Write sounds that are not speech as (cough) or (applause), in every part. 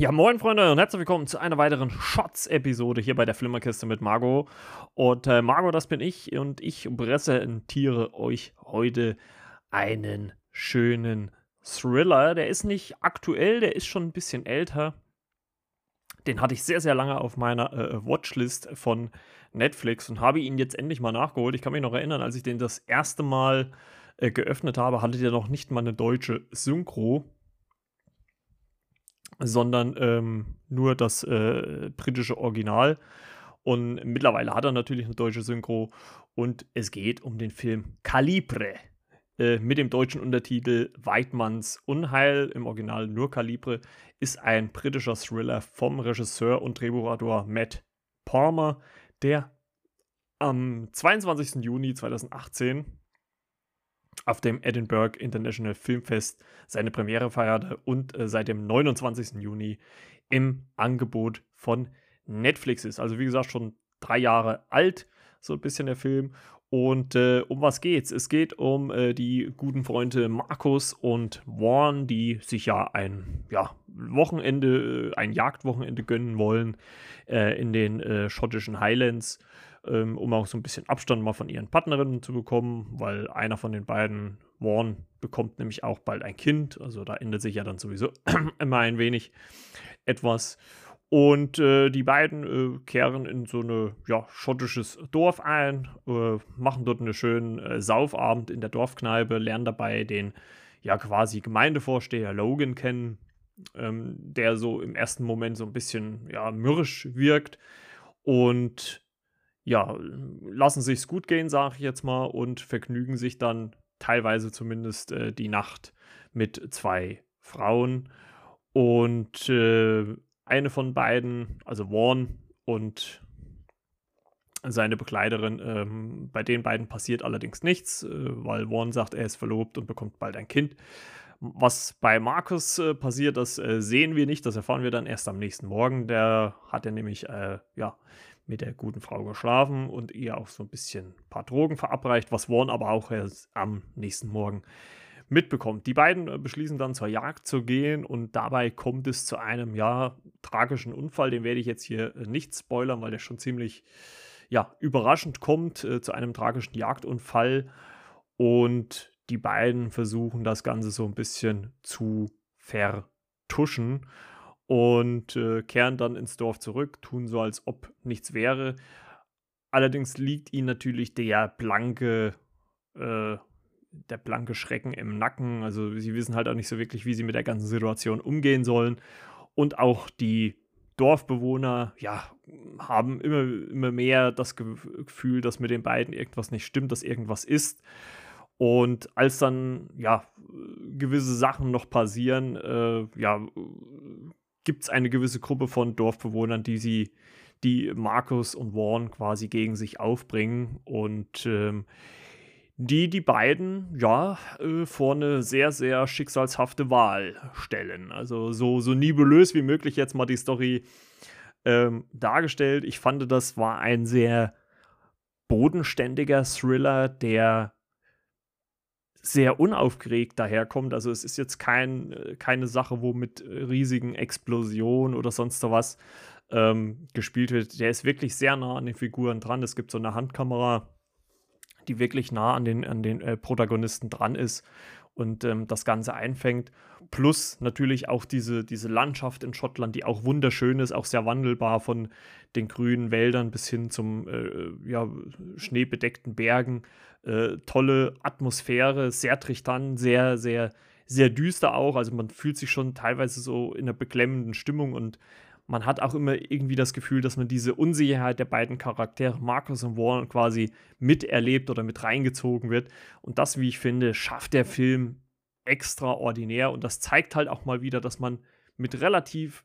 Ja, moin Freunde und herzlich willkommen zu einer weiteren Shots-Episode hier bei der Flimmerkiste mit Margot. Und äh, Margot, das bin ich und ich präsentiere euch heute einen schönen Thriller. Der ist nicht aktuell, der ist schon ein bisschen älter. Den hatte ich sehr, sehr lange auf meiner äh, Watchlist von Netflix und habe ihn jetzt endlich mal nachgeholt. Ich kann mich noch erinnern, als ich den das erste Mal äh, geöffnet habe, hatte der noch nicht mal eine deutsche Synchro sondern ähm, nur das äh, britische Original. Und mittlerweile hat er natürlich eine deutsche Synchro. Und es geht um den Film Calibre äh, mit dem deutschen Untertitel Weidmanns Unheil, im Original nur Calibre, ist ein britischer Thriller vom Regisseur und Drehbuchautor Matt Palmer, der am 22. Juni 2018 auf dem Edinburgh International Filmfest seine Premiere feierte und äh, seit dem 29. Juni im Angebot von Netflix ist. Also wie gesagt, schon drei Jahre alt, so ein bisschen der Film. Und äh, um was geht's? Es geht um äh, die guten Freunde Markus und Warren, die sich ja ein ja, Wochenende, äh, ein Jagdwochenende gönnen wollen äh, in den äh, schottischen Highlands ähm, um auch so ein bisschen Abstand mal von ihren Partnerinnen zu bekommen, weil einer von den beiden, Warren, bekommt nämlich auch bald ein Kind. Also da ändert sich ja dann sowieso (clears throat) immer ein wenig etwas. Und äh, die beiden äh, kehren in so ein ja, schottisches Dorf ein, äh, machen dort einen schönen äh, Saufabend in der Dorfkneipe, lernen dabei den ja quasi Gemeindevorsteher Logan kennen, ähm, der so im ersten Moment so ein bisschen ja, mürrisch wirkt. Und ja, lassen sich's gut gehen, sage ich jetzt mal, und vergnügen sich dann teilweise zumindest äh, die Nacht mit zwei Frauen. Und äh, eine von beiden, also Vaughn und seine Begleiterin, ähm, bei den beiden passiert allerdings nichts, äh, weil Vaughn sagt, er ist verlobt und bekommt bald ein Kind. Was bei Markus äh, passiert, das äh, sehen wir nicht, das erfahren wir dann erst am nächsten Morgen. Der hat ja nämlich, äh, ja, mit der guten Frau geschlafen und ihr auch so ein bisschen ein paar Drogen verabreicht, was Warren aber auch erst am nächsten Morgen mitbekommt. Die beiden äh, beschließen dann zur Jagd zu gehen und dabei kommt es zu einem ja tragischen Unfall. Den werde ich jetzt hier äh, nicht spoilern, weil der schon ziemlich ja überraschend kommt äh, zu einem tragischen Jagdunfall und die beiden versuchen das Ganze so ein bisschen zu vertuschen und äh, kehren dann ins Dorf zurück, tun so, als ob nichts wäre. Allerdings liegt ihnen natürlich der blanke, äh, der blanke Schrecken im Nacken. Also sie wissen halt auch nicht so wirklich, wie sie mit der ganzen Situation umgehen sollen. Und auch die Dorfbewohner, ja, haben immer, immer mehr das Gefühl, dass mit den beiden irgendwas nicht stimmt, dass irgendwas ist. Und als dann, ja, gewisse Sachen noch passieren, äh, ja, gibt es eine gewisse Gruppe von Dorfbewohnern, die sie, die Markus und Warren quasi gegen sich aufbringen und ähm, die die beiden ja äh, vor eine sehr, sehr schicksalshafte Wahl stellen. Also so, so nebulös wie möglich jetzt mal die Story ähm, dargestellt. Ich fand, das war ein sehr bodenständiger Thriller, der sehr unaufgeregt daherkommt. Also es ist jetzt kein, äh, keine Sache, wo mit riesigen Explosionen oder sonst was ähm, gespielt wird. Der ist wirklich sehr nah an den Figuren dran. Es gibt so eine Handkamera, die wirklich nah an den, an den äh, Protagonisten dran ist und ähm, das Ganze einfängt. Plus natürlich auch diese, diese Landschaft in Schottland, die auch wunderschön ist, auch sehr wandelbar von den grünen Wäldern bis hin zum äh, ja, schneebedeckten Bergen. Äh, tolle Atmosphäre, sehr trichtan, sehr, sehr, sehr düster auch. Also man fühlt sich schon teilweise so in einer beklemmenden Stimmung und man hat auch immer irgendwie das Gefühl, dass man diese Unsicherheit der beiden Charaktere, Marcus und Warren, quasi miterlebt oder mit reingezogen wird. Und das, wie ich finde, schafft der Film extraordinär. Und das zeigt halt auch mal wieder, dass man mit relativ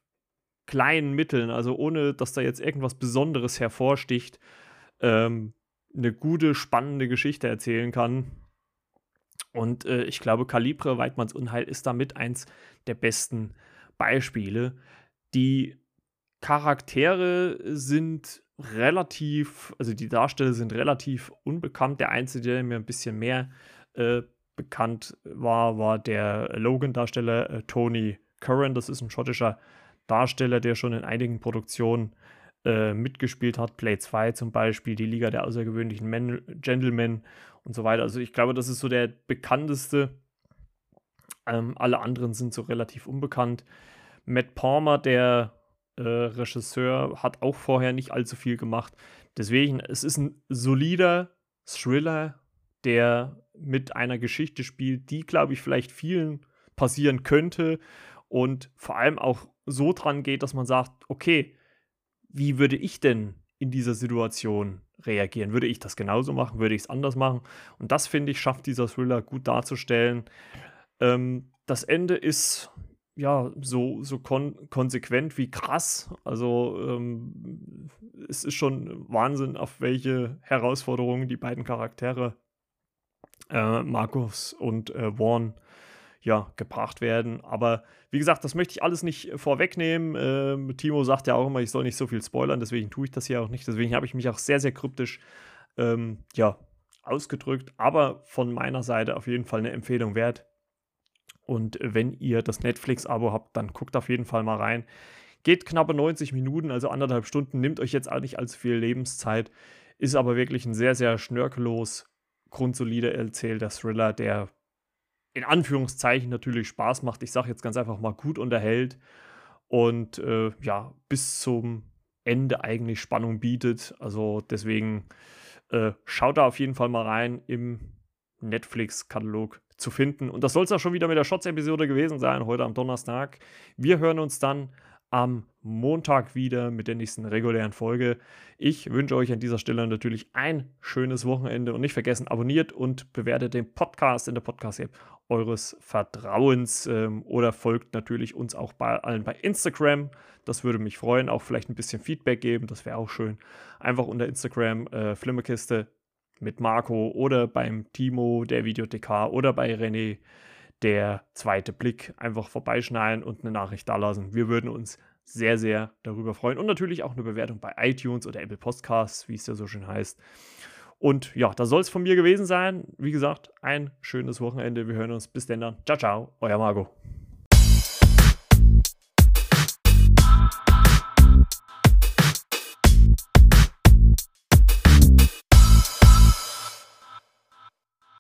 kleinen Mitteln, also ohne dass da jetzt irgendwas Besonderes hervorsticht, ähm, eine gute, spannende Geschichte erzählen kann. Und äh, ich glaube, Kalibre Weidmanns Unheil ist damit eins der besten Beispiele. Die Charaktere sind relativ, also die Darsteller sind relativ unbekannt. Der Einzige, der mir ein bisschen mehr äh, bekannt war, war der Logan-Darsteller äh, Tony Curran. Das ist ein schottischer Darsteller, der schon in einigen Produktionen äh, mitgespielt hat. Play 2 zum Beispiel, die Liga der außergewöhnlichen Men Gentlemen und so weiter. Also ich glaube, das ist so der bekannteste. Ähm, alle anderen sind so relativ unbekannt. Matt Palmer, der äh, Regisseur, hat auch vorher nicht allzu viel gemacht. Deswegen, es ist ein solider Thriller, der mit einer Geschichte spielt, die, glaube ich, vielleicht vielen passieren könnte und vor allem auch so dran geht, dass man sagt, okay, wie würde ich denn in dieser Situation reagieren? Würde ich das genauso machen? Würde ich es anders machen? Und das, finde ich, schafft dieser Thriller gut darzustellen. Ähm, das Ende ist ja so, so kon konsequent wie krass. Also ähm, es ist schon Wahnsinn, auf welche Herausforderungen die beiden Charaktere äh, Markus und äh, Vaughn ja, gebracht werden. Aber wie gesagt, das möchte ich alles nicht vorwegnehmen. Ähm, Timo sagt ja auch immer, ich soll nicht so viel spoilern, deswegen tue ich das hier auch nicht. Deswegen habe ich mich auch sehr, sehr kryptisch ähm, ja, ausgedrückt. Aber von meiner Seite auf jeden Fall eine Empfehlung wert. Und wenn ihr das Netflix-Abo habt, dann guckt auf jeden Fall mal rein. Geht knappe 90 Minuten, also anderthalb Stunden, nimmt euch jetzt auch nicht allzu viel Lebenszeit, ist aber wirklich ein sehr, sehr schnörkellos, grundsolider erzählter Thriller, der in Anführungszeichen natürlich Spaß macht. Ich sage jetzt ganz einfach mal gut unterhält und äh, ja, bis zum Ende eigentlich Spannung bietet. Also deswegen äh, schaut da auf jeden Fall mal rein im Netflix-Katalog zu finden. Und das soll es auch schon wieder mit der Shots-Episode gewesen sein, heute am Donnerstag. Wir hören uns dann am Montag wieder mit der nächsten regulären Folge. Ich wünsche euch an dieser Stelle natürlich ein schönes Wochenende und nicht vergessen, abonniert und bewertet den Podcast in der Podcast-App eures Vertrauens ähm, oder folgt natürlich uns auch bei allen bei Instagram. Das würde mich freuen. Auch vielleicht ein bisschen Feedback geben, das wäre auch schön. Einfach unter Instagram äh, Flimmerkiste mit Marco oder beim Timo der Videothekar oder bei René der zweite Blick einfach vorbeischneiden und eine Nachricht da lassen. Wir würden uns sehr, sehr darüber freuen. Und natürlich auch eine Bewertung bei iTunes oder Apple Podcasts, wie es ja so schön heißt. Und ja, das soll es von mir gewesen sein. Wie gesagt, ein schönes Wochenende. Wir hören uns. Bis dann. Ciao, ciao. Euer Marco.